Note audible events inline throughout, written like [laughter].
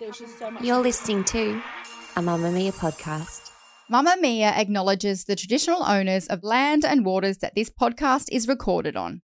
You're listening to a Mamamia podcast. Mamamia acknowledges the traditional owners of land and waters that this podcast is recorded on.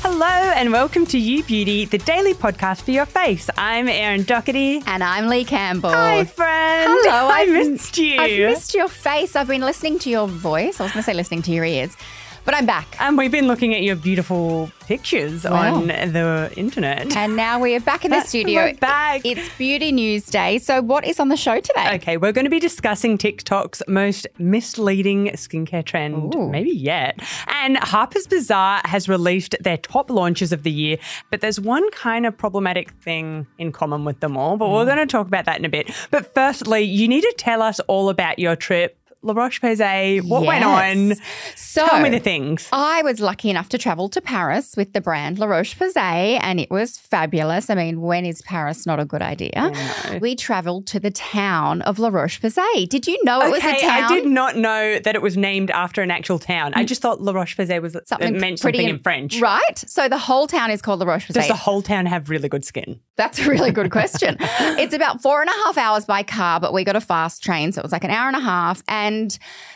Hello and welcome to You Beauty, the daily podcast for your face. I'm Erin Doherty. And I'm Leigh Campbell. Hi, friend. Hello, [laughs] I I've- missed you. I've missed your face. I've been listening to your voice. I was going to say listening to your ears, but I'm back. and we've been looking at your beautiful pictures Wow. on the internet. And now we are back in the studio. We're back. It's Beauty News Day. So, what is on the show today? Okay, we're going to be discussing TikTok's most misleading skincare trend, Ooh. maybe yet. And Harper's Bazaar has released their top launches of the year, but there's one kind of problematic thing in common with them all. But Mm. we're going to talk about that in a bit. But firstly, you need to tell us all about your trip. La Roche Posay, what went on? So, Tell me the things. I was lucky enough to travel to Paris with the brand La Roche Posay, and it was fabulous. I mean, when is Paris not a good idea? We traveled to the town of La Roche Posay. Did you know it was a Okay, town? I did not know that it was named after an actual town. I mm. just thought La Roche Posay was uh, Something it meant pretty something in- in French. Right. So the whole town is called La Roche Posay. Does the whole town have really good skin? That's a really good question. [laughs] it's about four and a half hours by car, but we got a fast train. So it was like an hour and a half. And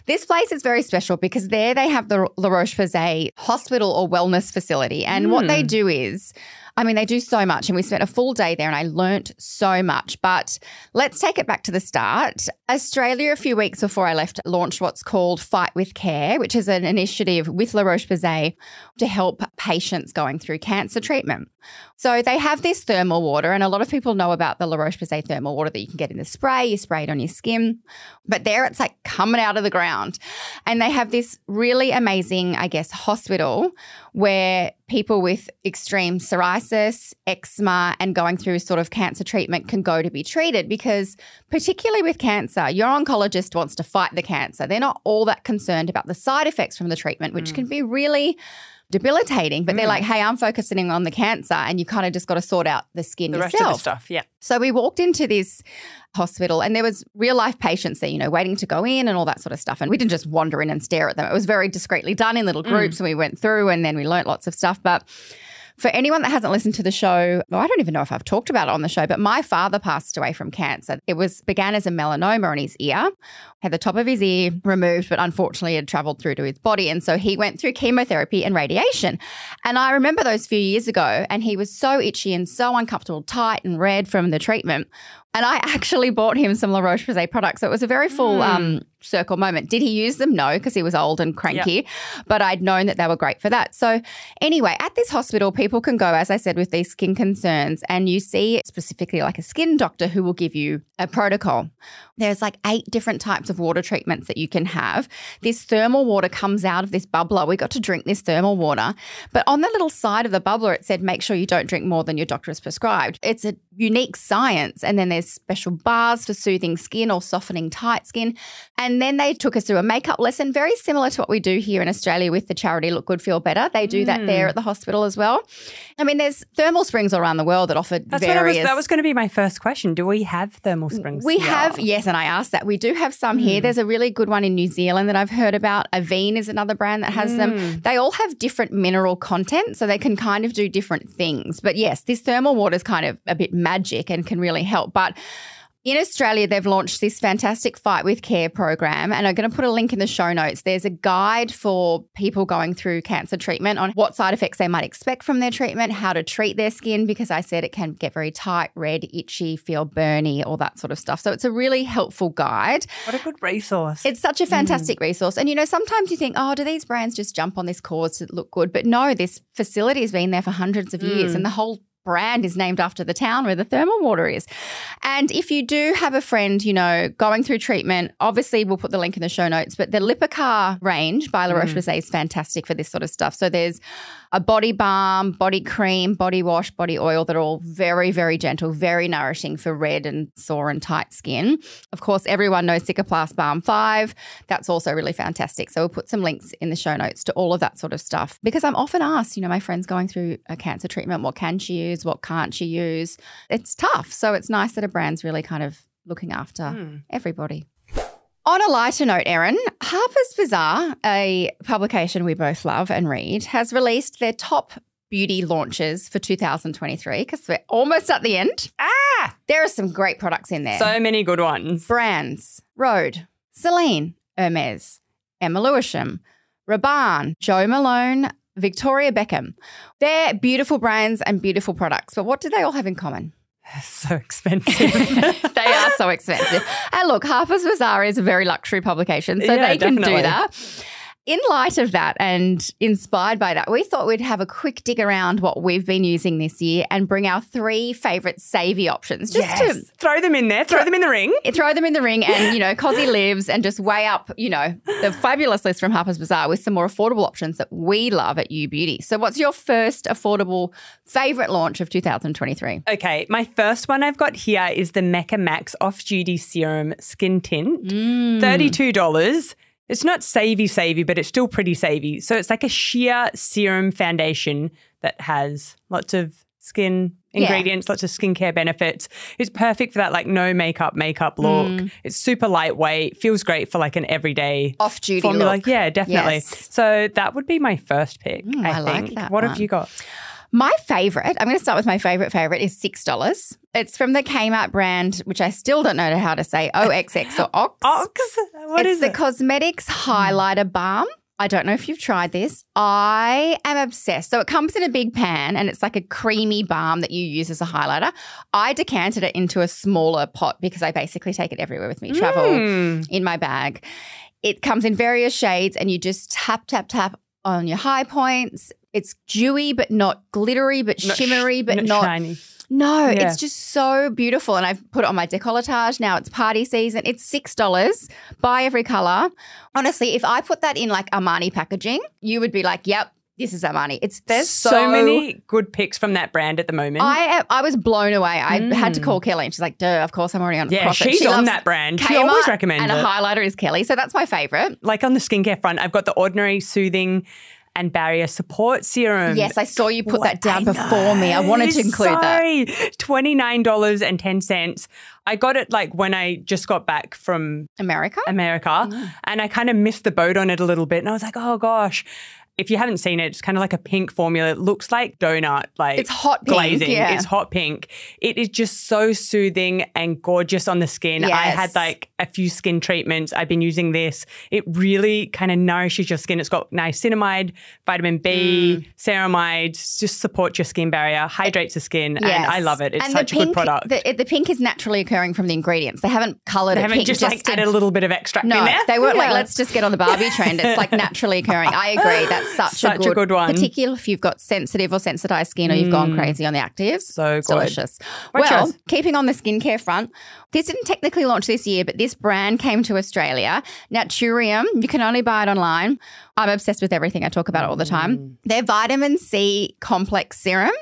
this place is very special because there they have the La Roche Posay hospital or wellness facility. And what they hmm. do is, I mean, they do so much. And we spent a full day there and I learnt so much. But let's take it back to the start. Australia, a few weeks before I left, launched what's called Fight with Care, which is an initiative with La Roche Posay to help patients going through cancer treatment. So they have this thermal water, and a lot of people know about the La Roche Posay thermal water that you can get in the spray. You spray it on your skin, but there it's like coming out of the ground. And they have this really amazing, I guess, hospital where people with extreme psoriasis, eczema, and going through sort of cancer treatment can go to be treated because, particularly with cancer, your oncologist wants to fight the cancer. They're not all that concerned about the side effects from the treatment, which can mm. be really debilitating. But they're mm. like, hey, I'm focusing on the cancer, and you kind of just got to sort out the skin The rest of the stuff, yeah. So we walked into this hospital and there was real life patients there, you know, waiting to go in and all that sort of stuff. And we didn't just wander in and stare at them. It was very discreetly done in little mm. groups and we went through and then we learnt lots of stuff. But for anyone that hasn't listened to the show, well, I don't even know if I've talked about it on the show, but my father passed away from cancer. It was began as a melanoma on his ear, had the top of his ear removed, but unfortunately had traveled through to his body. And so he went through chemotherapy and radiation. And I remember those few years ago, and he was so itchy and so uncomfortable, tight and red from the treatment. And I actually bought him some La Roche Posay products. So it was a very full um, circle moment. Did he use them? No, because he was old and cranky. But I'd known that they were great for that. So anyway, at this hospital, people can go, as I said, with these skin concerns, and you see specifically like a skin doctor who will give you a protocol. There's like eight different types of water treatments that you can have. This thermal water comes out of this bubbler. We got to drink this thermal water. But on the little side of the bubbler, it said, make sure you don't drink more than your doctor has prescribed. It's a unique science. And then there's special bars for soothing skin or softening tight skin. And then they took us through a makeup lesson, very similar to what we do here in Australia with the charity Look Good, Feel Better. They do that there at the hospital as well. I mean, there's thermal springs all around the world that offer That's what was, various. that was going to be my first question. Do we have thermal springs? We here? have, yes, and I asked that. We do have some Hmm. here. There's a really good one in New Zealand that I've heard about. Avene is another brand that has Hmm. them. They all have different mineral content, so they can kind of do different things. But yes, this thermal water is kind of a bit magic and can really help. But in Australia, they've launched this fantastic Fight with Care program, and I'm going to put a link in the show notes. There's a guide for people going through cancer treatment on what side effects they might expect from their treatment, how to treat their skin, because I said it can get very tight, red, itchy, feel burny, all that sort of stuff. So it's a really helpful guide. What a good resource. It's such a mm. fantastic resource. And you know, sometimes you think, oh, do these brands just jump on this cause to look good? But no, this facility has been there for hundreds of years mm. and the whole brand is named after the town where the thermal water is. And if you do have a friend, you know, going through treatment, obviously we'll put the link in the show notes, but the Lipikar range by La mm. Roche-Posay is fantastic for this sort of stuff. So there's a body balm, body cream, body wash, body oil that are all very, very gentle, very nourishing for red and sore and tight skin. Of course, everyone knows Cicaplast Balm 5. That's also really fantastic. So we'll put some links in the show notes to all of that sort of stuff because I'm often asked, you know, my friend's going through a cancer treatment, what can she use? What can't she use? It's tough. So it's nice that a brand's really kind of looking after everybody. On a lighter note, Erin, Harper's Bazaar, a publication we both love and read, has released their top beauty launches for 2023 because we're almost at the end. Ah, There are some great products in there. so many good ones. Brands Rhode, Celine, Hermes, Emma Lewisham, Rabanne, Jo Malone, Victoria Beckham. They're beautiful brands and beautiful products, but what do they all have in common? [laughs] So expensive. [laughs] they are so expensive. And look, Harper's Bazaar is a very luxury publication, so Yeah, they can definitely. do that. In light of that and inspired by that, we thought we'd have a quick dig around what we've been using this year and bring our three favorite savvy options just yes. Throw them in there. Throw them in the ring. [laughs] throw them in the ring and, [laughs] you know, Cosy lives and just weigh up, you know, the fabulous list from Harper's Bazaar with some more affordable options that we love at You Beauty. So, what's your first affordable favorite launch of 2023? Okay, my first one I've got here is the Mecca Max Off Duty Serum Skin Tint. Mm. $32. It's not savvy, savvy, but it's still pretty savvy. So it's like a sheer serum foundation that has lots of skin Yeah. ingredients, lots of skincare benefits. It's perfect for that like no makeup makeup look. Mm. It's super lightweight, feels great for like an everyday Off duty formula. look. Yeah, definitely. Yes. So that would be my first pick. Mm, I, I like think. that What have you got? My favorite, I'm going to start with my favorite favorite is $6. It's from the Kmart brand, which I still don't know how to say, OXX or OX. [laughs] Ox? What it's is the it? Cosmetics Highlighter Balm. I don't know if you've tried this. I am obsessed. So it comes in a big pan and it's like a creamy balm that you use as a highlighter. I decanted it into a smaller pot because I basically take it everywhere with me, travel Mm. in my bag. It comes in various shades and you just tap, tap, tap on your high points. It's dewy but not glittery, but Not sh- shimmery but not shiny. no, Yeah. it's just so beautiful. And I've put it on my decolletage. Now it's party season. It's $6. Buy every color. Honestly, if I put that in like Armani packaging, you would be like, yep, this is Armani. It's There's so, many good picks from that brand at the moment. I I was blown away. I had to call Kelly and she's like, duh, of course I'm already on Mm. yeah, Profit. she's She on that brand. She Kmart, always recommends And it. a highlighter is Kelly. So that's my favorite. like on the skincare front, I've got the Ordinary Soothing and Barrier Support Serum. Yes, I saw you put that down I before me. I wanted to know, include that. sorry. $29.10. I got it like when I just got back from America? America Mm. and I kind of missed the boat on it a little bit. And I was like, oh gosh. If you haven't seen it, it's kind of like a pink formula. It looks like donut, like It's hot pink, glazing. yeah. It's hot pink. It is just so soothing and gorgeous on the skin. I had like a few skin treatments. I've been using this. It really kind of nourishes your skin. It's got niacinamide, vitamin B, Mm. ceramides, just supports your skin barrier, hydrates the skin, and I love it. It's And such the a good pink- product. The, the pink is naturally occurring from the ingredients. They haven't coloured they it haven't pink just, like to- added a little bit of extract No, in there. they weren't like, let's just get on the Barbie trend. It's like [laughs] naturally occurring. I agree. That's such, Such a good one. Particularly if you've got sensitive or sensitized skin or you've gone crazy on the actives. So good. delicious. What well, keeping on the skincare front, this didn't technically launch this year, but this brand came to Australia. Naturium, you can only buy it online. I'm obsessed with everything. I talk about it all the Mm. time. Their vitamin C complex serum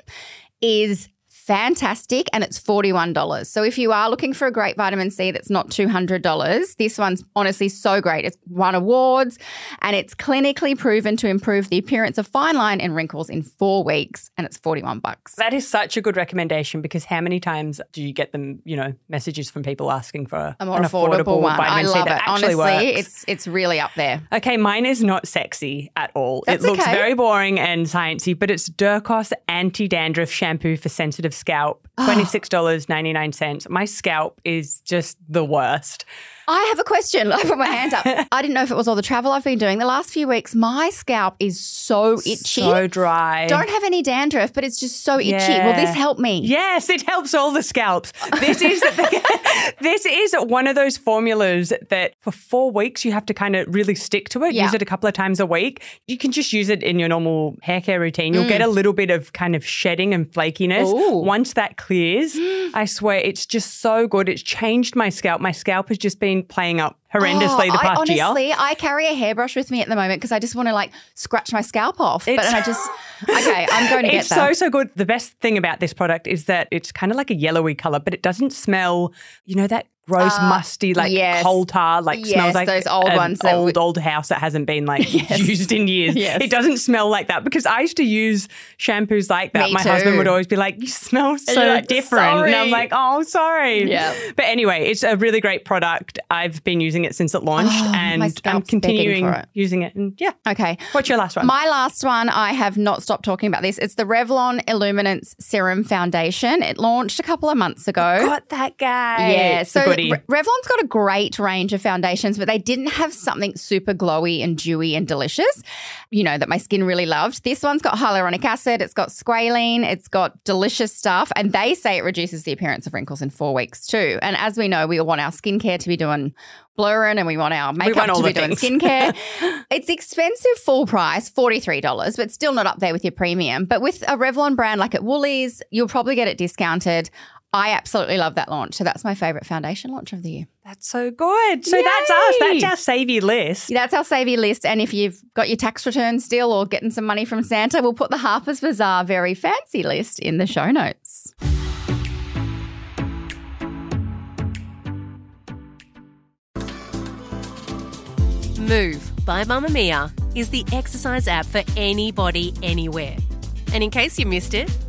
is fantastic and it's $41. So if you are looking for a great vitamin C that's not $200, this one's honestly so great. It's won awards and it's clinically proven to improve the appearance of fine line and wrinkles in 4 weeks and it's 41 bucks. That is such a good recommendation because how many times do you get them, you know, messages from people asking for A more an affordable, one. I vitamin C that it. actually Honestly, works? it's it's really up there. Okay, mine is not sexy at all. That's it looks okay. very boring and sciencey, but it's Dercos anti-dandruff shampoo for sensitive scalp. Ah. Ninety-nine cents. My scalp is just the worst. I have a question. [laughs] I put my hand up. [laughs] I didn't know if it was all the travel I've been doing. The last few weeks, my scalp is so itchy. So dry. Don't have any dandruff, but it's just so itchy. Will this help me? Yes, it helps all the scalps. This is [laughs] this is one of those formulas that for four weeks you have to kind of really stick to it. Yeah. Use it a couple of times a week. You can just use it in your normal hair care routine. You'll get a little bit of kind of shedding and flakiness. Mm. Ooh. Once that clears, I swear it's just so good. It's changed my scalp. My scalp has just been been playing up horrendously the Oh, past I, year. honestly, I carry a hairbrush with me at the moment because I just want to like scratch my scalp off. but I just [laughs] okay, I'm going [laughs] to get It's so so good. The best thing about this product is that it's kind of like a yellowy color, but it doesn't smell. You know that gross, musty, like Uh, yes. coal tar, like Yes, smells like those old an ones old we- old house that hasn't been like [laughs] used in years. Yes. It doesn't smell like that because I used to use shampoos like that. Me My husband would always be like, "You smell so like, different," and I'm like, "Oh, sorry." Yeah. But anyway, it's a really great product. I've been using it since it launched, [gasps] Oh, and I'm continuing it. using it. And yeah. okay. What's your last one? My last one, I have not stopped talking about this. It's the Revlon Illuminance Serum Foundation. It launched a couple of months ago. Got that guy. Yeah, so Re- Revlon's got a great range of foundations, but they didn't have something super glowy and dewy and delicious, you know, that my skin really loved. This one's got hyaluronic acid, it's got squalene, it's got delicious stuff, and they say it reduces the appearance of wrinkles in four weeks too. And as we know, we all want our skincare to be doing blurring and we want our makeup want to be the doing things. skincare. [laughs] it's expensive full price, $43, but still not up there with your premium. But with a Revlon brand like at Woolies, you'll probably get it discounted. I absolutely love that launch. So that's my favorite foundation launch of the year. That's so good. So that's us. Yay. That's our savvy list. That's our savvy list. And if you've got your tax return still or getting some money from Santa, we'll put the Harper's Bazaar very fancy list in the show notes. Move by Mamamia is the exercise app for anybody, anywhere. And in case you missed it,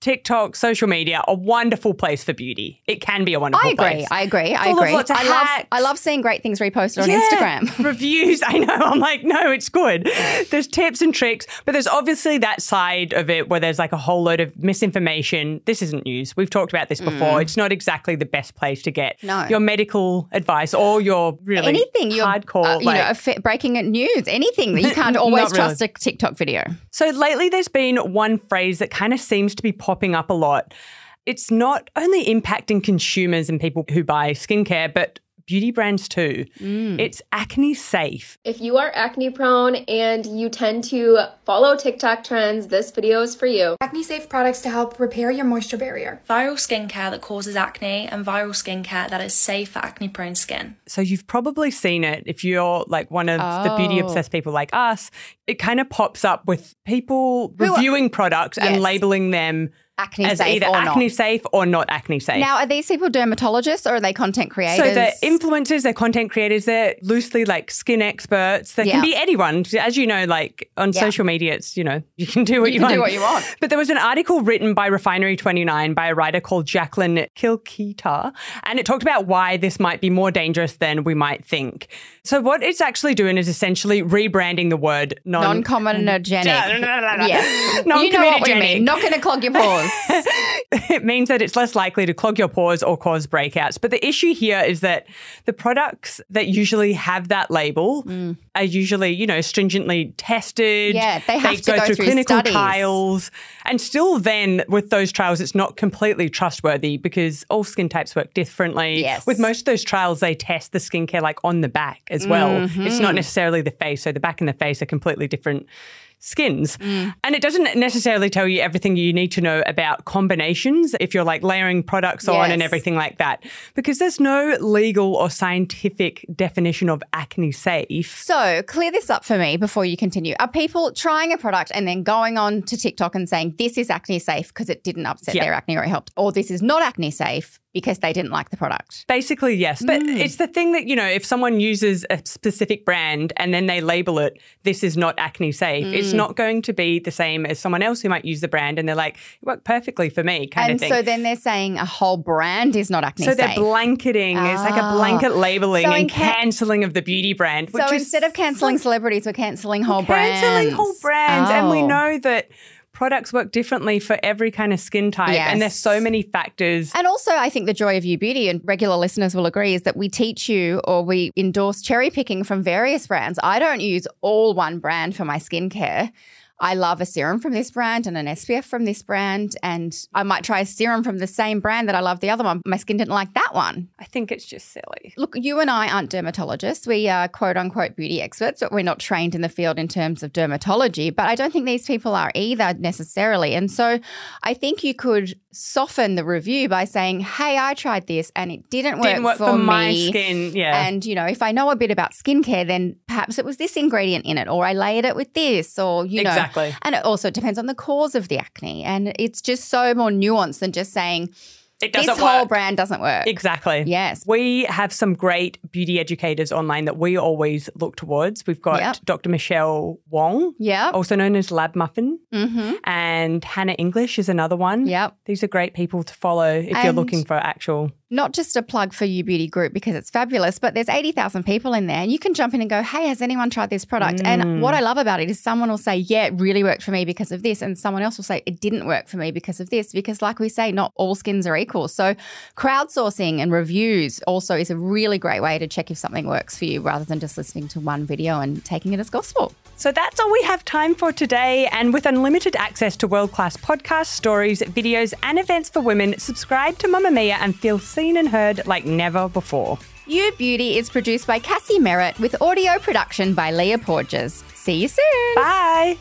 TikTok, social media, a wonderful place for beauty. It can be a wonderful I agree. place. I agree. I agree. lots of I love. I love seeing great things reposted on Yeah, Instagram. [laughs] Reviews. I know. I'm like, no, it's good. There's tips and tricks, but there's obviously that side of it where there's like a whole load of misinformation. This isn't news. We've talked about this before. It's not exactly the best place to get Mm. No. your medical advice or your really anything you're hardcore. uh, you like- know, affa- breaking news, anything that you [laughs] can't always really. trust a TikTok video. So lately, there's been one phrase that kind of seems to be popping up a lot. It's not only impacting consumers and people who buy skincare, but beauty brands too. Mm. It's acne safe. If you are acne prone and you tend to follow TikTok trends, this video is for you. Acne safe products to help repair your moisture barrier. Viral skincare that causes acne and viral skincare that is safe for acne prone skin. So you've probably seen it if you're like one of the beauty Oh. obsessed people like us. It kind of pops up with people Who are- reviewing products and labeling them Acne as safe either or acne not. safe or not acne safe. Now, are these people dermatologists or are they content creators? So they're influencers, they're content creators, they're loosely like skin experts. They Yeah. can be anyone. As you know, like on Yeah. social media, it's, you know, you can do what You you, can want. do what you want. But there was an article written by Refinery29 by a writer called Jacqueline Kilikita, and it talked about why this might be more dangerous than we might think. So what it's actually doing is essentially rebranding the word non- non-comedogenic. [laughs] yes, you know what we mean. Not going to clog your pores. [laughs] it means that it's less likely to clog your pores or cause breakouts. But the issue here is that the products that usually have that label mm. Are usually, you know, stringently tested. Yeah, they have to go through clinical studies. trials. And still then with those trials, it's not completely trustworthy because all skin types work differently. Yes. With most of those trials, they test the skincare like on the back as well. It's Mm-hmm. not necessarily the face. So the back and the face are completely different skins. Mm. And it doesn't necessarily tell you everything you need to know about combinations if you're like layering products on and everything like that. Because there's no legal or scientific definition of acne safe. So, clear this up for me before you continue. Are people trying a product and then going on to TikTok and saying this is acne safe because it didn't upset Yeah. their acne or it helped, or this is not acne safe because they didn't like the product? Basically, yes. But Mm. it's the thing that, you know, if someone uses a specific brand and then they label it, this is not acne safe, Mm. it's not going to be the same as someone else who might use the brand and they're like, it worked perfectly for me, kind and of thing. so then they're saying a whole brand is not acne So safe. So they're blanketing. It's like a Ah. blanket labeling So and ca- cancelling of the beauty brand. so is instead of cancelling celebrities, we're cancelling whole brands. cancelling whole brands, and we Oh. know that products work differently for every kind of skin type. And there's so many factors. And also, I think the joy of You Beauty, and regular listeners will agree, is that we teach you or we endorse cherry picking from various brands. I don't use all one brand for my skincare. I love a serum from this brand and an SPF from this brand. And I might try a serum from the same brand that I love the other one. My skin didn't like that one. I think it's just silly. Look, you and I aren't dermatologists. We are quote unquote beauty experts, but we're not trained in the field in terms of dermatology. But I don't think these people are either necessarily. And so I think you could soften the review by saying, hey, I tried this and it didn't work, Didn't work for, for me. my skin. Yeah. And, you know, if I know a bit about skincare, then perhaps it was this ingredient in it, or I layered it with this, or, you know. Exactly. And it also depends on the cause of the acne. And it's just so more nuanced than just saying, it this doesn't whole work. brand doesn't work. Exactly. Yes. We have some great beauty educators online that we always look towards. We've got Yep. Dr. Michelle Wong, yeah, also known as Lab Muffin, Mm-hmm. and Hannah English is another one. Yep. These are great people to follow if you're looking for actual. Not just a plug for You Beauty Group because it's fabulous, but there's 80,000 people in there and you can jump in and go, hey, has anyone tried this product? And mm. what I love about it is someone will say, yeah, it really worked for me because of this. And someone else will say, it didn't work for me because of this. Because, like we say, not all skins are equal. So, crowdsourcing and reviews also is a really great way to check if something works for you rather than just listening to one video and taking it as gospel. So that's all we have time for today. And with unlimited access to world class podcasts, stories, videos, and events for women, subscribe to Mamamia and feel seen and heard like never before. You Beauty is produced by Cassie Merritt with audio production by Leah Porges. See you soon. Bye.